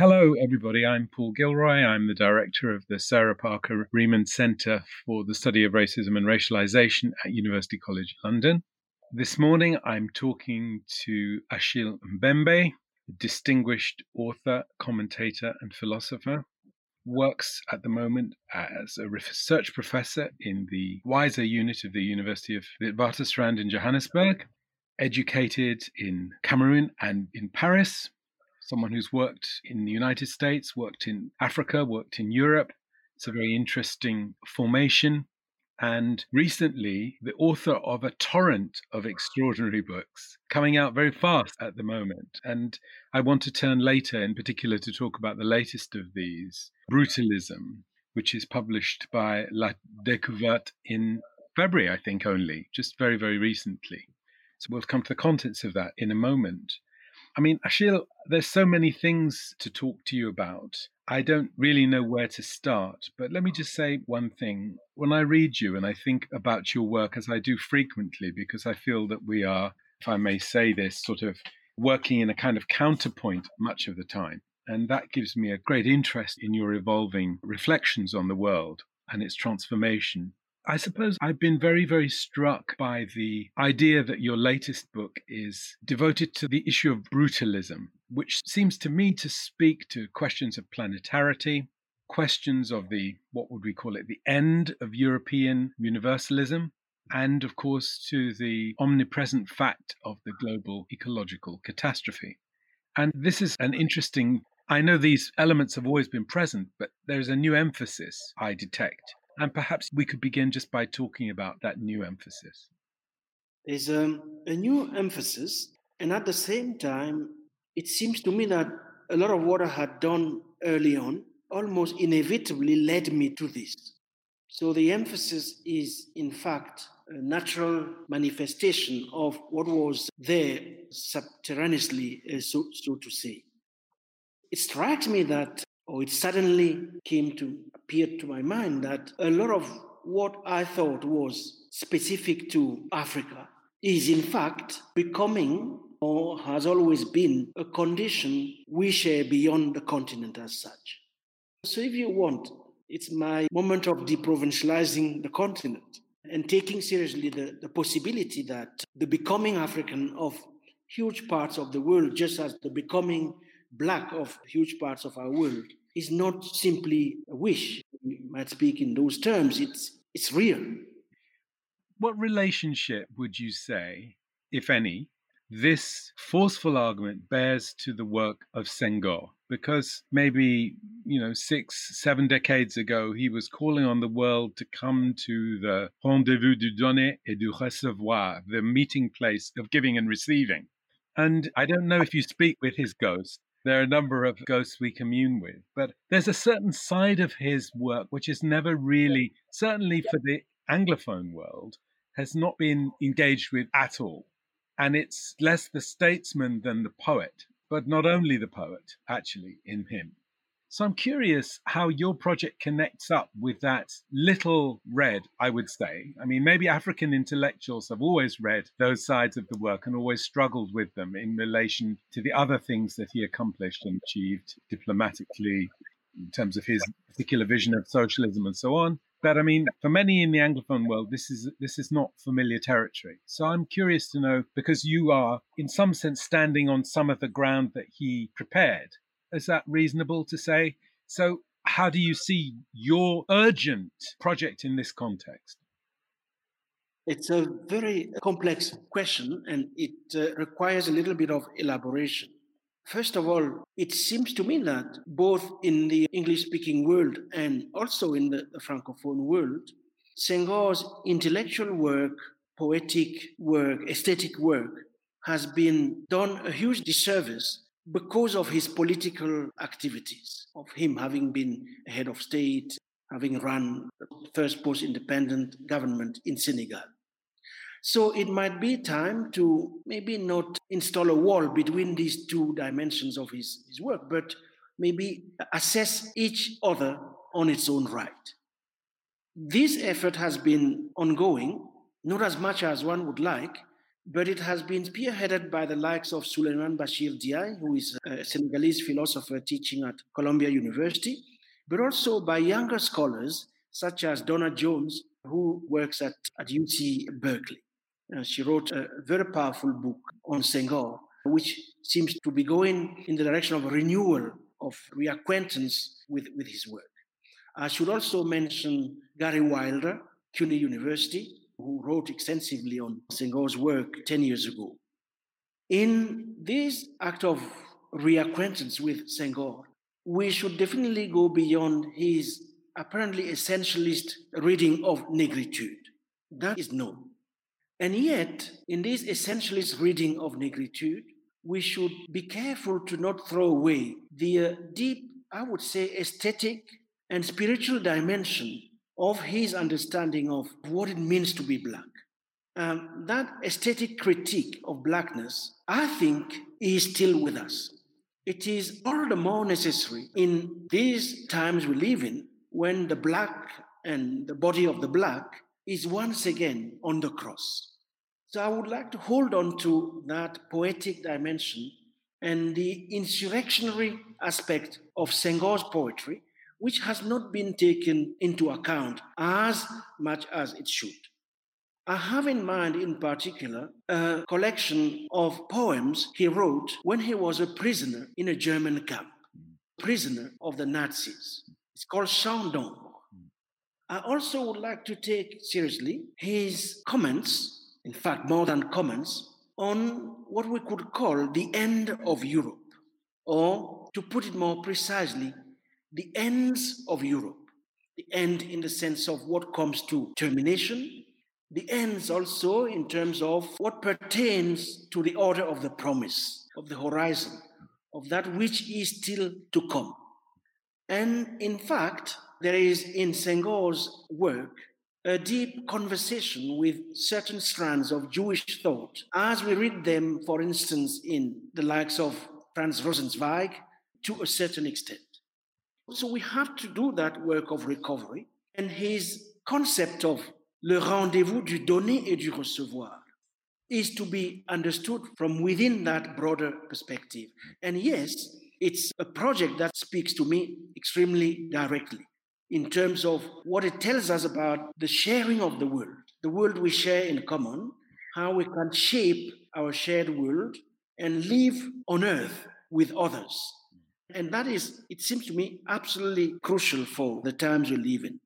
Hello, everybody. I'm Paul Gilroy. I'm the director of the Sarah Parker Remond Centre for the Study of Racism and Racialization at University College London. This morning, I'm talking to Achille Mbembe, a distinguished author, commentator, and philosopher. Works at the moment as a research professor in the WiSER unit of the University of Witwatersrand in Johannesburg. Educated in Cameroon and in Paris, someone who's worked in the United States, worked in Africa, worked in Europe. It's a very interesting formation. And recently, the author of a torrent of extraordinary books coming out very fast at the moment. And I want to turn later, in particular, to talk about the latest of these Brutalism, which is published by La Découverte in February, I think, only, just very, very recently. So we'll come to the contents of that in a moment. I mean, Achille, there's so many things to talk to you about. I don't really know where to start, but let me just say one thing. When I read you and I think about your work, as I do frequently, because I feel that we are, if I may say this, sort of working in a kind of counterpoint much of the time. And that gives me a great interest in your evolving reflections on the world and its transformation. I suppose I've been very, very struck by the idea that your latest book is devoted to the issue of brutalism, which seems to me to speak to questions of planetarity, questions of the, what would we call it, the end of European universalism, and of course to the omnipresent fact of the global ecological catastrophe. And this is an interesting, I know these elements have always been present, but there's a new emphasis I detect and perhaps we could begin just by talking about that new emphasis. There's um, a new emphasis, and at the same time, it seems to me that a lot of what I had done early on almost inevitably led me to this. So the emphasis is, in fact, a natural manifestation of what was there subterraneously, uh, so, so to say. It strikes me that or it suddenly came to appear to my mind that a lot of what I thought was specific to Africa is in fact becoming or has always been a condition we share beyond the continent as such. So, if you want, it's my moment of deprovincializing the continent and taking seriously the, the possibility that the becoming African of huge parts of the world, just as the becoming black of huge parts of our world, is not simply a wish. We might speak in those terms, it's, it's real. What relationship would you say, if any, this forceful argument bears to the work of Senghor? Because maybe, you know, six, seven decades ago, he was calling on the world to come to the rendezvous du donner et du recevoir, the meeting place of giving and receiving. And I don't know if you speak with his ghost, there are a number of ghosts we commune with, but there's a certain side of his work which is never really, certainly for the Anglophone world, has not been engaged with at all. And it's less the statesman than the poet, but not only the poet, actually, in him. So I'm curious how your project connects up with that little read, I would say. I mean, maybe African intellectuals have always read those sides of the work and always struggled with them in relation to the other things that he accomplished and achieved diplomatically in terms of his particular vision of socialism and so on. But I mean, for many in the Anglophone world, this is this is not familiar territory. So I'm curious to know because you are, in some sense, standing on some of the ground that he prepared is that reasonable to say? So, how do you see your urgent project in this context? It's a very complex question and it uh, requires a little bit of elaboration. First of all, it seems to me that both in the English speaking world and also in the, the Francophone world, Senghor's intellectual work, poetic work, aesthetic work has been done a huge disservice because of his political activities, of him having been a head of state, having run the first post independent government in Senegal. So it might be time to maybe not install a wall between these two dimensions of his, his work, but maybe assess each other on its own right. This effort has been ongoing, not as much as one would like, but it has been spearheaded by the likes of Souleymane Bachir Diagne, who is a Senegalese philosopher teaching at Columbia University, but also by younger scholars such as Donna Jones, who works at, at UC Berkeley. Uh, she wrote a very powerful book on Senghor, which seems to be going in the direction of renewal of reacquaintance with, with his work. I should also mention Gary Wilder, CUNY University, who wrote extensively on Senghor's work 10 years ago. In this act of reacquaintance with Senghor, we should definitely go beyond his apparently essentialist reading of negritude. That is known. And yet, in this essentialist reading of negritude, we should be careful to not throw away the uh, deep, I would say, aesthetic and spiritual dimension of his understanding of what it means to be black. Um, that aesthetic critique of blackness, I think, is still with us. It is all the more necessary in these times we live in when the black and the body of the black is once again on the cross. So I would like to hold on to that poetic dimension and the insurrectionary aspect of Senghor's poetry, which has not been taken into account as much as it should. I have in mind, in particular, a collection of poems he wrote when he was a prisoner in a German camp, prisoner of the Nazis. It's called Chant d'Ombre. I also would like to take seriously his comments in fact, more than comments, on what we could call the end of Europe, or to put it more precisely, the ends of Europe. The end in the sense of what comes to termination, the ends also in terms of what pertains to the order of the promise, of the horizon, of that which is still to come. And in fact, there is in Senghor's work a deep conversation with certain strands of Jewish thought, as we read them, for instance, in the likes of Franz Rosenzweig, to a certain extent. So we have to do that work of recovery, and his concept of le rendezvous du donner et du recevoir is to be understood from within that broader perspective. And yes, it's a project that speaks to me extremely directly in terms of what it tells us about the sharing of the world, the world we share in common, how we can shape our shared world and live on earth with others. And that is, it seems to me, absolutely crucial for the times we live in.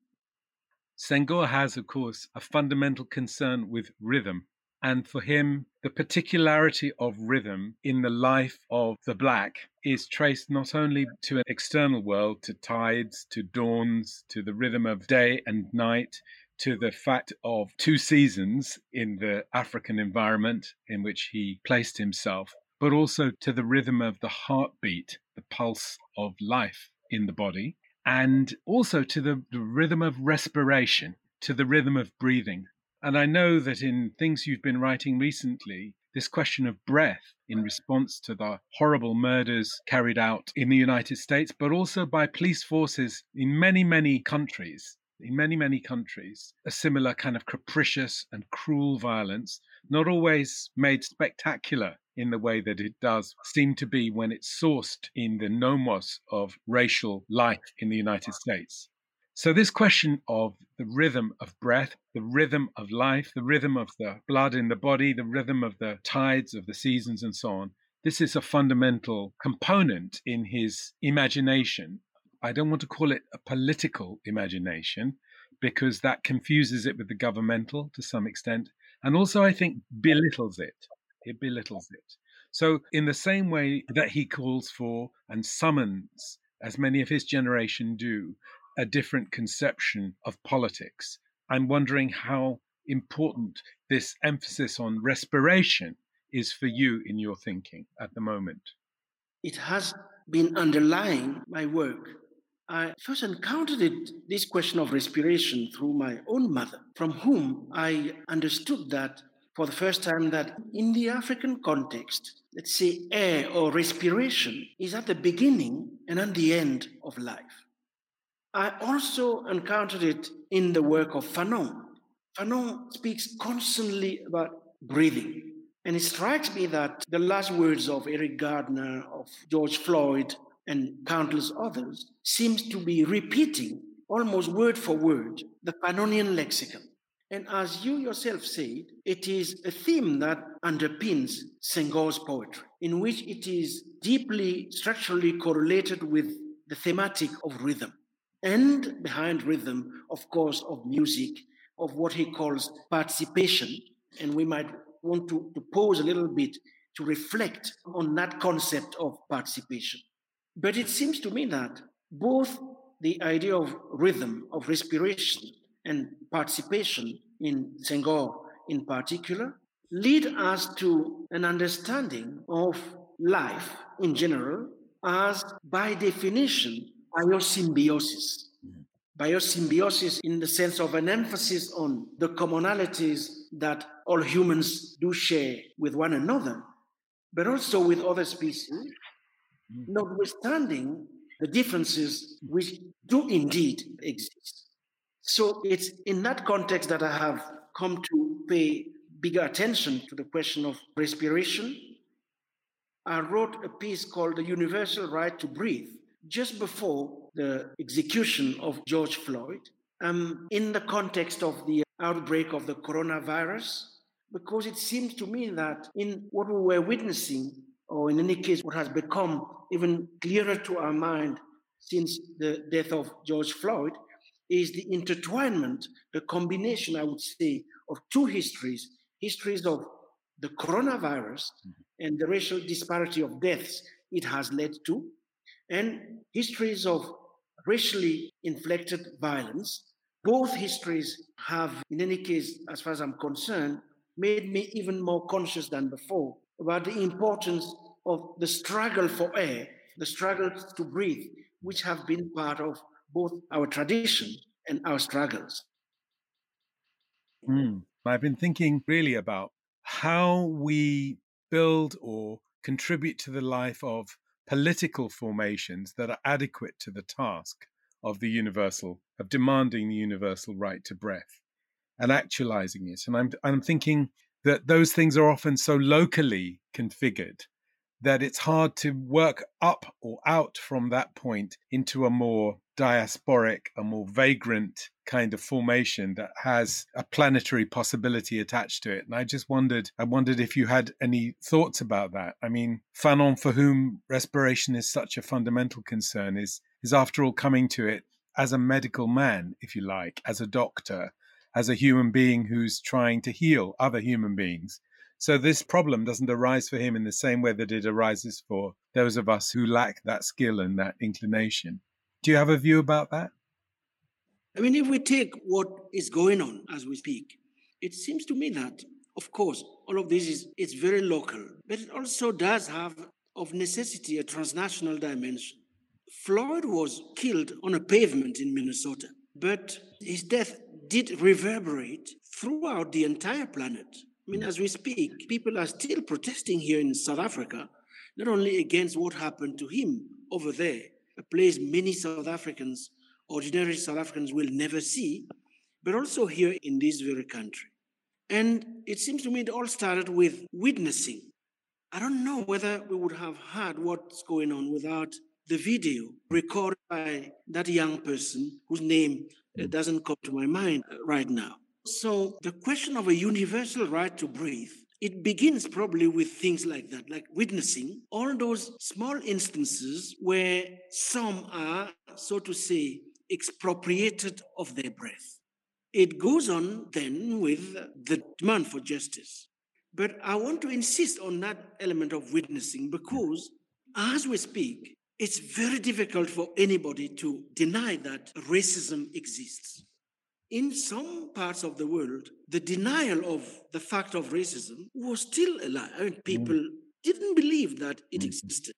Senghor has, of course, a fundamental concern with rhythm and for him, the particularity of rhythm in the life of the black is traced not only to an external world, to tides, to dawns, to the rhythm of day and night, to the fact of two seasons in the African environment in which he placed himself, but also to the rhythm of the heartbeat, the pulse of life in the body, and also to the, the rhythm of respiration, to the rhythm of breathing. And I know that in things you've been writing recently, this question of breath in response to the horrible murders carried out in the United States, but also by police forces in many, many countries, in many, many countries, a similar kind of capricious and cruel violence, not always made spectacular in the way that it does seem to be when it's sourced in the nomos of racial life in the United States. So, this question of the rhythm of breath, the rhythm of life, the rhythm of the blood in the body, the rhythm of the tides of the seasons, and so on, this is a fundamental component in his imagination. I don't want to call it a political imagination because that confuses it with the governmental to some extent. And also, I think, belittles it. It belittles it. So, in the same way that he calls for and summons, as many of his generation do, a different conception of politics. I'm wondering how important this emphasis on respiration is for you in your thinking at the moment. It has been underlying my work. I first encountered it, this question of respiration through my own mother, from whom I understood that for the first time that in the African context, let's say air or respiration is at the beginning and at the end of life. I also encountered it in the work of Fanon. Fanon speaks constantly about breathing, And it strikes me that the last words of Eric Garner, of George Floyd, and countless others seems to be repeating almost word for word the Fanonian lexicon. And as you yourself said, it is a theme that underpins Senghor's poetry, in which it is deeply structurally correlated with the thematic of rhythm. And behind rhythm, of course, of music, of what he calls participation. And we might want to, to pause a little bit to reflect on that concept of participation. But it seems to me that both the idea of rhythm, of respiration, and participation in Senghor in particular lead us to an understanding of life in general as, by definition, biosymbiosis. Mm-hmm. Biosymbiosis in the sense of an emphasis on the commonalities that all humans do share with one another, but also with other species, mm-hmm. notwithstanding the differences which do indeed exist. So it's in that context that I have come to pay bigger attention to the question of respiration. I wrote a piece called The Universal Right to Breathe just before the execution of George Floyd, um, in the context of the outbreak of the coronavirus, because it seems to me that in what we were witnessing, or in any case, what has become even clearer to our mind since the death of George Floyd, is the intertwinement, the combination, I would say, of two histories histories of the coronavirus mm-hmm. and the racial disparity of deaths it has led to, and histories of racially inflected violence. Both histories have, in any case, as far as I'm concerned, made me even more conscious than before about the importance of the struggle for air, the struggle to breathe, which have been part of both our tradition and our struggles. Mm. I've been thinking really about how we build or contribute to the life of political formations that are adequate to the task of the universal, of demanding the universal right to breath and actualizing it. And I'm, I'm thinking that those things are often so locally configured that it's hard to work up or out from that point into a more diasporic, a more vagrant kind of formation that has a planetary possibility attached to it. And I just wondered, I wondered if you had any thoughts about that. I mean, Fanon, for whom respiration is such a fundamental concern, is is after all coming to it as a medical man, if you like, as a doctor, as a human being who's trying to heal other human beings. So this problem doesn't arise for him in the same way that it arises for those of us who lack that skill and that inclination. Do you have a view about that? I mean, if we take what is going on as we speak, it seems to me that, of course, all of this is it's very local, but it also does have, of necessity, a transnational dimension. Floyd was killed on a pavement in Minnesota, but his death did reverberate throughout the entire planet. I mean, as we speak, people are still protesting here in South Africa, not only against what happened to him over there, a place many South Africans, ordinary South Africans, will never see, but also here in this very country. And it seems to me it all started with witnessing. I don't know whether we would have heard what's going on without the video recorded by that young person whose name uh, doesn't come to my mind uh, right now. So, the question of a universal right to breathe it begins probably with things like that, like witnessing all those small instances where some are, so to say, expropriated of their breath. It goes on then with the demand for justice. But I want to insist on that element of witnessing because as we speak, it's very difficult for anybody to deny that racism exists in some parts of the world, the denial of the fact of racism was still alive. I mean, people mm. didn't believe that it mm. existed.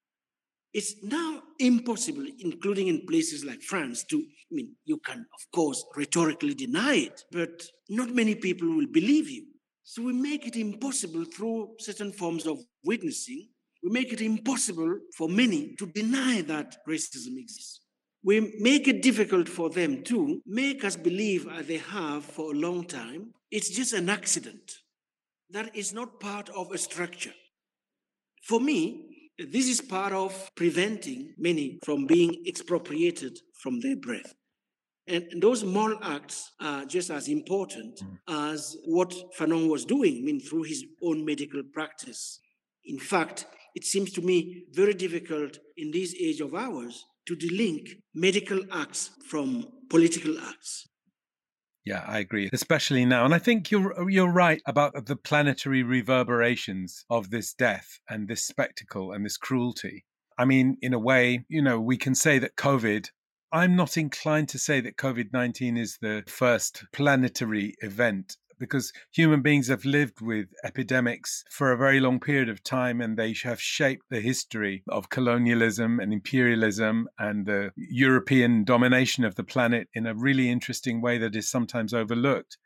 It's now impossible, including in places like France, to, I mean, you can, of course, rhetorically deny it, but not many people will believe you. So we make it impossible through certain forms of witnessing, we make it impossible for many to deny that racism exists we make it difficult for them to make us believe, as they have for a long time, it's just an accident. that is not part of a structure. For me, this is part of preventing many from being expropriated from their breath. And those moral acts are just as important mm. as what Fanon was doing, I mean, through his own medical practice. In fact, it seems to me very difficult in this age of ours to delink medical acts from political acts. Yeah, I agree, especially now. And I think you're you're right about the planetary reverberations of this death and this spectacle and this cruelty. I mean, in a way, you know, we can say that COVID I'm not inclined to say that COVID 19 is the first planetary event because human beings have lived with epidemics for a very long period of time and they have shaped the history of colonialism and imperialism and the European domination of the planet in a really interesting way that is sometimes overlooked.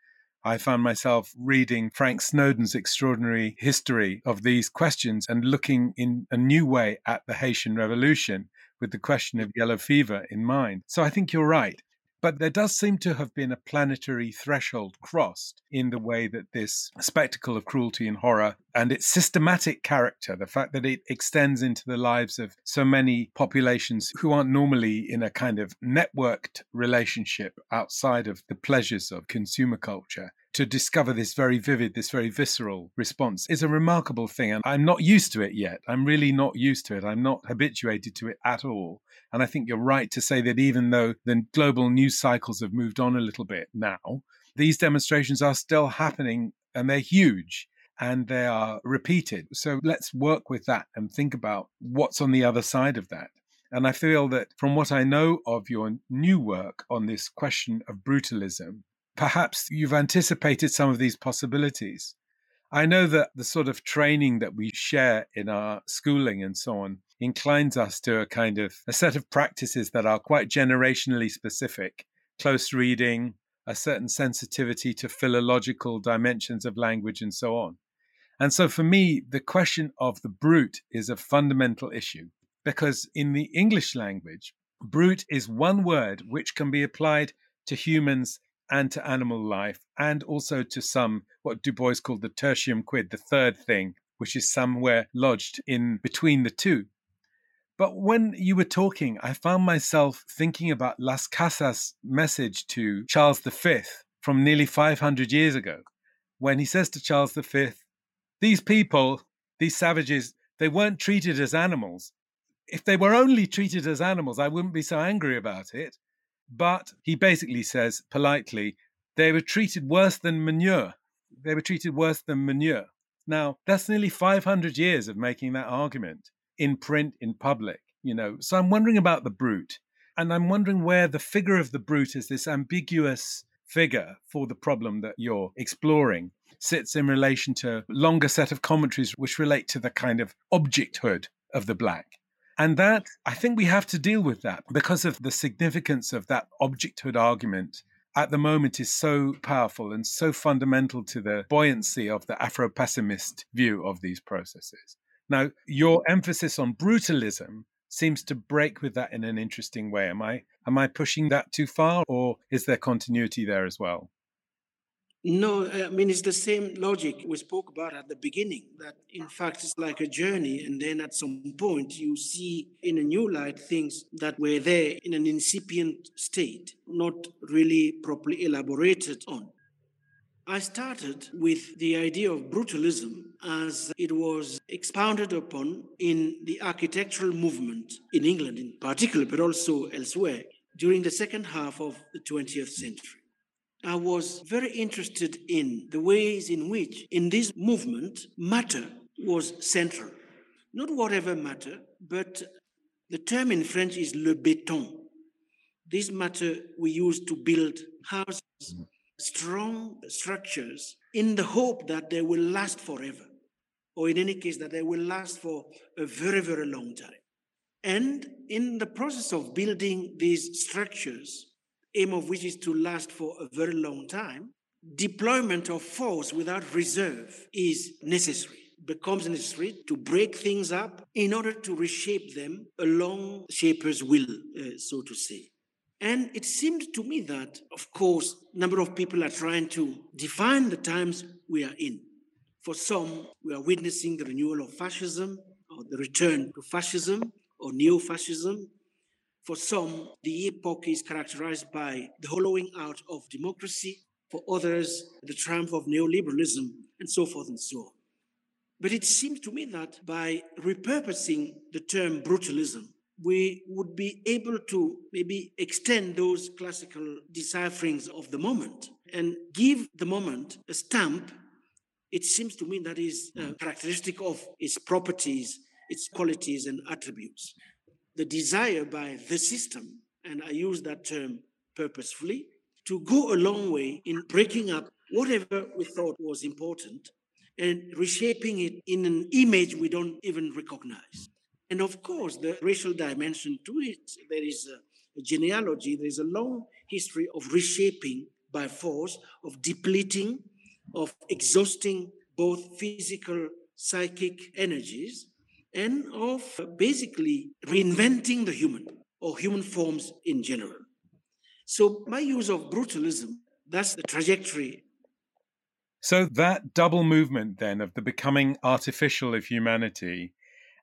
I found myself reading Frank Snowden's extraordinary history of these questions and looking in a new way at the Haitian Revolution with the question of yellow fever in mind. So I think you're right. But there does seem to have been a planetary threshold crossed in the way that this spectacle of cruelty and horror and its systematic character, the fact that it extends into the lives of so many populations who aren't normally in a kind of networked relationship outside of the pleasures of consumer culture, to discover this very vivid, this very visceral response is a remarkable thing. And I'm not used to it yet. I'm really not used to it. I'm not habituated to it at all. And I think you're right to say that even though the global news cycles have moved on a little bit now, these demonstrations are still happening and they're huge and they are repeated. So let's work with that and think about what's on the other side of that. And I feel that from what I know of your new work on this question of brutalism, perhaps you've anticipated some of these possibilities. I know that the sort of training that we share in our schooling and so on inclines us to a kind of a set of practices that are quite generationally specific close reading, a certain sensitivity to philological dimensions of language, and so on. And so for me, the question of the brute is a fundamental issue because in the English language, brute is one word which can be applied to humans and to animal life, and also to some, what Du Bois called the tertium quid, the third thing, which is somewhere lodged in between the two. But when you were talking, I found myself thinking about Las Casas' message to Charles V from nearly 500 years ago, when he says to Charles V, These people, these savages, they weren't treated as animals. If they were only treated as animals, I wouldn't be so angry about it. But he basically says politely, they were treated worse than manure. They were treated worse than manure. Now, that's nearly 500 years of making that argument in print, in public, you know. So I'm wondering about the brute. And I'm wondering where the figure of the brute is this ambiguous figure for the problem that you're exploring sits in relation to longer set of commentaries which relate to the kind of objecthood of the black and that, I think we have to deal with that because of the significance of that objecthood argument at the moment is so powerful and so fundamental to the buoyancy of the Afro pessimist view of these processes. Now, your emphasis on brutalism seems to break with that in an interesting way. Am I am I pushing that too far or is there continuity there as well? No, I mean, it's the same logic we spoke about at the beginning that in fact it's like a journey. And then at some point you see in a new light things that were there in an incipient state, not really properly elaborated on. I started with the idea of brutalism as it was expounded upon in the architectural movement in England in particular, but also elsewhere during the second half of the 20th century. I was very interested in the ways in which, in this movement, matter was central. Not whatever matter, but the term in French is le béton. This matter we use to build houses, strong structures, in the hope that they will last forever, or in any case, that they will last for a very, very long time. And in the process of building these structures, aim of which is to last for a very long time, deployment of force without reserve is necessary, becomes necessary to break things up in order to reshape them along shaper's will, uh, so to say. And it seemed to me that, of course, a number of people are trying to define the times we are in. For some, we are witnessing the renewal of fascism or the return to fascism or neo fascism. For some, the epoch is characterized by the hollowing out of democracy. For others, the triumph of neoliberalism, and so forth and so on. But it seems to me that by repurposing the term brutalism, we would be able to maybe extend those classical decipherings of the moment and give the moment a stamp. It seems to me that is uh, characteristic of its properties, its qualities, and attributes. The desire by the system, and I use that term purposefully, to go a long way in breaking up whatever we thought was important and reshaping it in an image we don't even recognize. And of course, the racial dimension to it, there is a, genealogy, there is a long history of reshaping by force, of depleting, of exhausting both physical, psychic energies, and of basically reinventing the human or human forms in general. So, my use of brutalism, that's the trajectory so that double movement then of the becoming artificial of humanity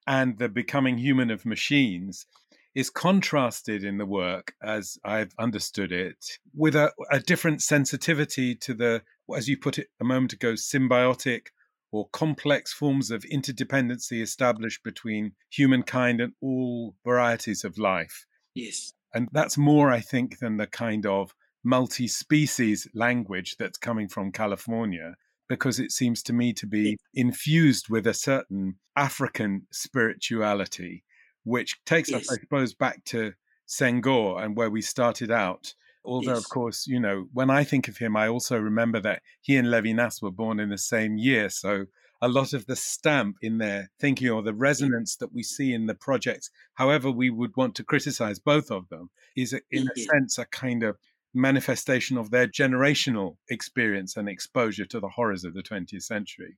and the becoming human of machines is contrasted in the work, as I've understood it, with a, a, different sensitivity to the, as you put it a moment ago, symbiotic or complex forms of interdependency established between humankind and all varieties of life. Yes. And that's more, I think, than the kind of multi species language that's coming from California because it seems to me to be infused with a certain African spirituality, which takes yes. us, I suppose, back to Senghor and where we started out. Although, yes. of course, you know, when I think of him, I also remember that he and Levinas were born in the same year. So a lot of the stamp in their thinking or the resonance that we see in the projects, however we would want to criticize both of them, is in a sense a kind of manifestation of their generational experience and exposure to the horrors of the 20th century.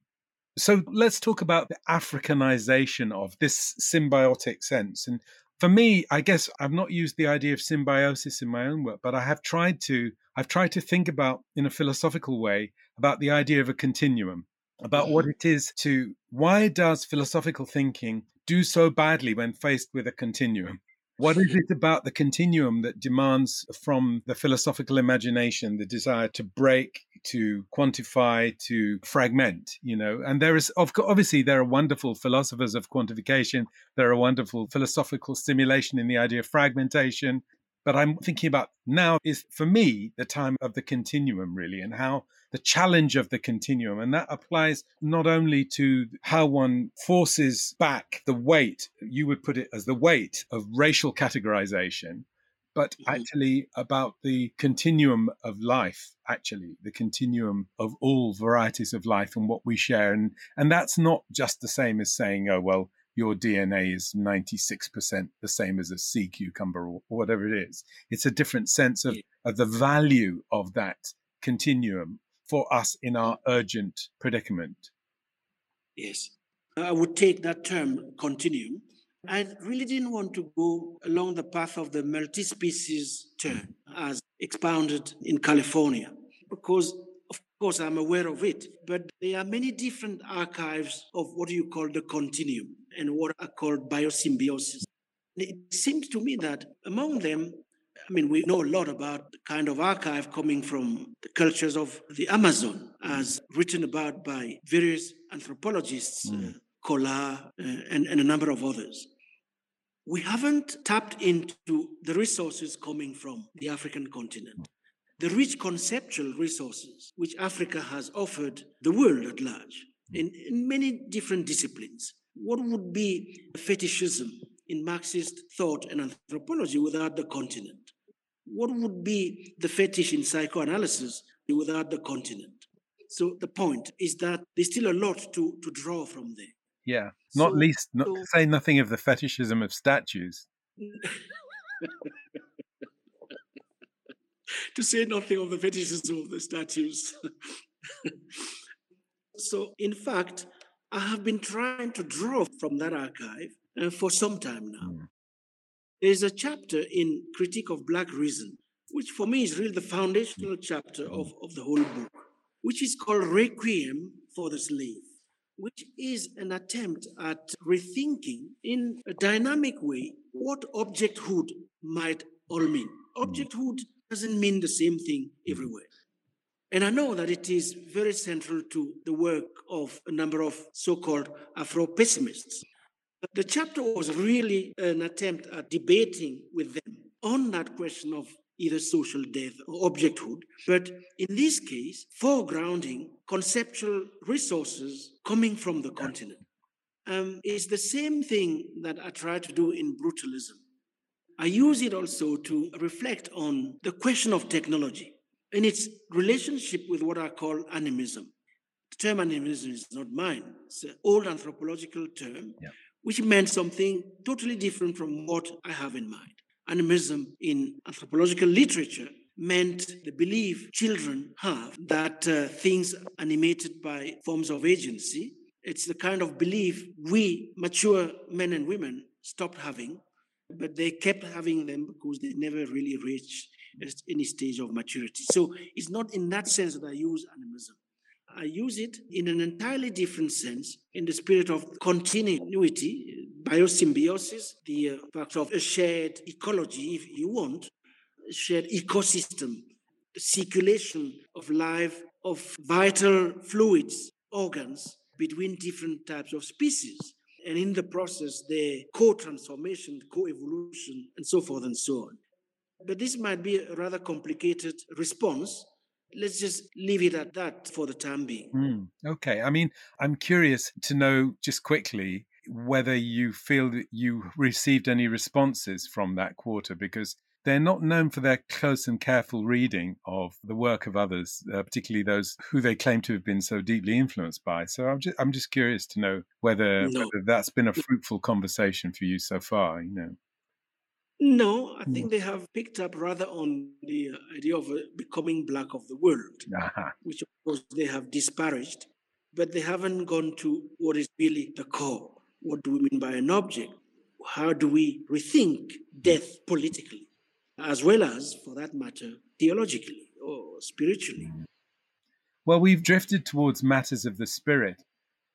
So let's talk about the Africanization of this symbiotic sense. And for me, I guess I've not used the idea of symbiosis in my own work, but I have tried to I've tried to think about in a philosophical way about the idea of a continuum, about what mm-hmm. it is to why does philosophical thinking do so badly when faced with a continuum? What is it about the continuum that demands from the philosophical imagination the desire to break, to quantify, to fragment? You know, and there is, of obviously, there are wonderful philosophers of quantification. There are wonderful philosophical stimulation in the idea of fragmentation. But I'm thinking about now is for me the time of the continuum, really, and how the challenge of the continuum. And that applies not only to how one forces back the weight, you would put it as the weight of racial categorization, but mm-hmm. actually about the continuum of life, actually, the continuum of all varieties of life and what we share. And, and that's not just the same as saying, oh, well, your DNA is 96% the same as a sea cucumber or, whatever it is. It's a different sense of, of the value of that continuum for us in our urgent predicament. Yes. I would take that term continuum. I really didn't want to go along the path of the multi species term as expounded in California because of course, I'm aware of it, but there are many different archives of what you call the continuum and what are called biosymbiosis. It seems to me that among them, I mean, we know a lot about the kind of archive coming from the cultures of the Amazon, as written about by various anthropologists, mm. uh, Kola, uh, and, and a number of others. We haven't tapped into the resources coming from the African continent the rich conceptual resources which Africa has offered the world at large in, in many different disciplines. What would be fetishism in Marxist thought and anthropology without the continent? What would be the fetish in psychoanalysis without the continent? So the point is that there's still a lot to, to draw from there. Yeah, not so, least, not so, to say nothing of the fetishism of statues. to say nothing of the fetishism of the statues. so, in fact, I have been trying to draw from that archive uh, for some time now. Mm. There's a chapter in Critique of Black Reason, which for me is really the foundational chapter of, of the whole book, which is called Requiem for the Slave. Which is an attempt at rethinking in a dynamic way what objecthood might all mean. Objecthood doesn't mean the same thing everywhere. And I know that it is very central to the work of a number of so called Afro pessimists. The chapter was really an attempt at debating with them on that question of either social death or objecthood, but in this case, foregrounding conceptual resources coming from the continent. Um, is the same thing that I try to do in brutalism. I use it also to reflect on the question of technology and its relationship with what I call animism. The term animism is not mine, it's an old anthropological term, yeah. which meant something totally different from what I have in mind. Animism in anthropological literature meant the belief children have that uh, things animated by forms of agency. It's the kind of belief we mature men and women stopped having, but they kept having them because they never really reached any stage of maturity. So it's not in that sense that I use animism. I use it in an entirely different sense, in the spirit of continuity, biosymbiosis, the uh, fact of a shared ecology, if you want, shared ecosystem, circulation of life, of vital fluids, organs between different types of species. And in the process, the co transformation, co evolution, and so forth and so on. But this might be a rather complicated response. Let's just leave it at that for the time being. Mm, okay. I mean, I'm curious to know just quickly whether you feel that you received any responses from that quarter because they're not known for their close and careful reading of the work of others, uh, particularly those who they claim to have been so deeply influenced by. So I'm just I'm just curious to know whether, no. whether that's been a fruitful conversation for you so far. You know. No, I think they have picked up rather on the uh, idea of uh, becoming black of the world, uh-huh. which of course they have disparaged, but they haven't gone to what is really the core. What do we mean by an object? How do we rethink death politically, as well as, for that matter, theologically or spiritually? Mm. Well, we've drifted towards matters of the spirit.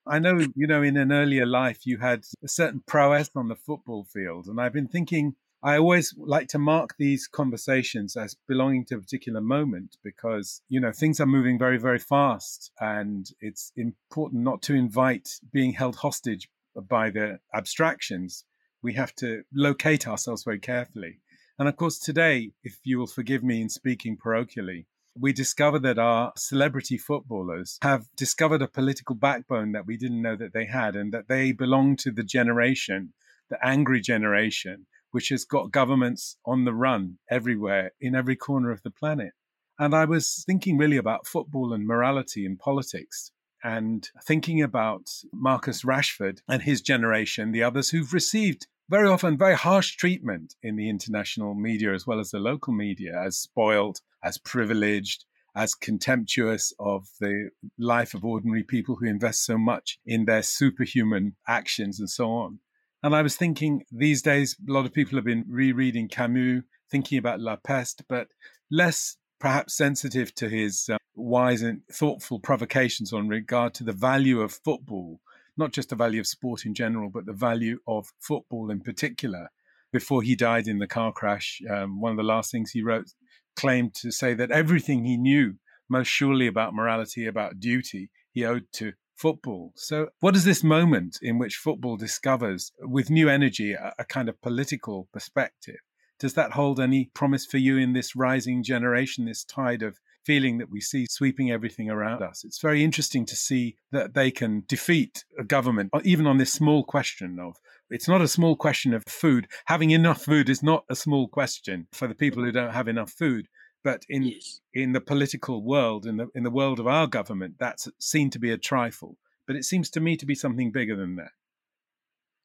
I know, you know, in an earlier life you had a certain prowess on the football field, and I've been thinking I always like to mark these conversations as belonging to a particular moment because, you know, things are moving very, very fast. And it's important not to invite being held hostage by the abstractions. We have to locate ourselves very carefully. And of course, today, if you will forgive me in speaking parochially, we discover that our celebrity footballers have discovered a political backbone that we didn't know that they had, and that they belong to the generation, the angry generation, which has got governments on the run everywhere in every corner of the planet. And I was thinking really about football and morality and politics and thinking about Marcus Rashford and his generation, the others who've received very often very harsh treatment in the international media as well as the local media as spoiled, as privileged, as contemptuous of the life of ordinary people who invest so much in their superhuman actions and so on. And I was thinking these days, a lot of people have been rereading Camus, thinking about La Peste, but less perhaps sensitive to his uh, wise and thoughtful provocations on regard to the value of football, not just the value of sport in general, but the value of football in particular. Before he died in the car crash, um, one of the last things he wrote claimed to say that everything he knew most surely about morality, about duty, he owed to football. So, what is this moment in which football discovers, with new energy, a, a, kind of political perspective? Does that hold any promise for you in this rising generation, this tide of feeling that we see sweeping everything around us? It's very interesting to see that they can defeat a government, uh, even on this small question of it's not a small question of food. Having enough food is not a small question for the people who don't have enough food. But in yes. in the political world, in the in the world of our government, that's seen to be a trifle. But it seems to me to be something bigger than that.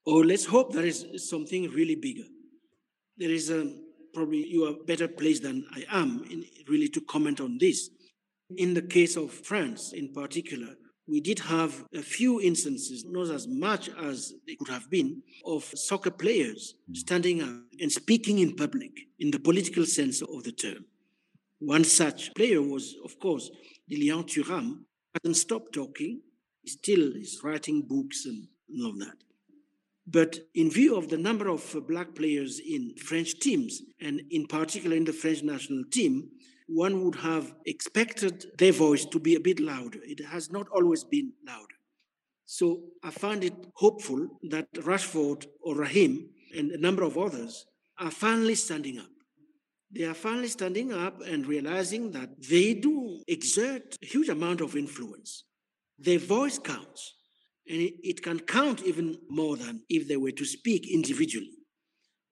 Oh, let's hope there is something really bigger. There is a um, probably you are better placed than I am in really to comment on this. In the case of France, in particular, we did have a few instances, not as much as they could have been, of soccer players hmm. standing up and speaking in public in the political sense of the term. One such player was, of course, Lilian Thuram, hasn't stopped talking He still is writing books and all of that. But in view of the number of black players in French teams, and in particular in the French national team, one would have expected their voice to be a bit louder. It has not always been louder. So I find it hopeful that Rashford or Raheem and a number of others are finally standing up. They are finally standing up and realizing that they do exert a huge amount of influence. Their voice counts, and it, can count even more than if they were to speak individually.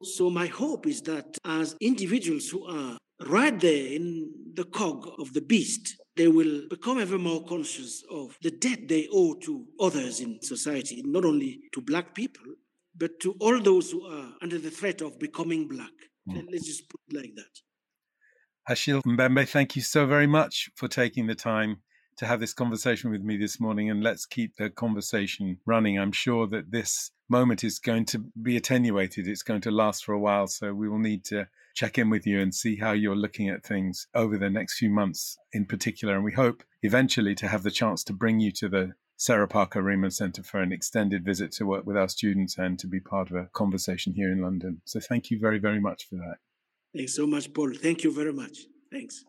So, my hope is that as individuals who are right there in the cog of the beast, they will become ever more conscious of the debt they owe to others in society, not only to black people, but to all those who are under the threat of becoming black. Mm. Let's just put it like that. Achille Mbembe, thank you so very much for taking the time to have this conversation with me this morning. And let's keep the conversation running. I'm sure that this moment is going to be attenuated, it's going to last for a while. So we will need to check in with you and see how you're looking at things over the next few months in particular. And we hope eventually to have the chance to bring you to the Sarah Parker Remond Centre for an extended visit to work with our students and to be part of a conversation here in London. So thank you very, very much for that. Thanks so much, Paul. Thank you very much. Thanks.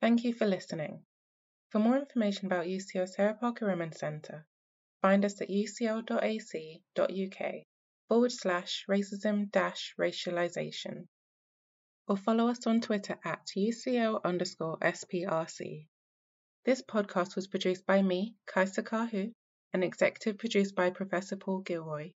Thank you for listening. For more information about UCL Sarah Parker Remond Centre, find us at ucl.ac.uk forward slash racism dash racialization or follow us on Twitter at UCL underscore SPRC. This podcast was produced by me, Kaisa Kahu, and executive produced by Professor Paul Gilroy.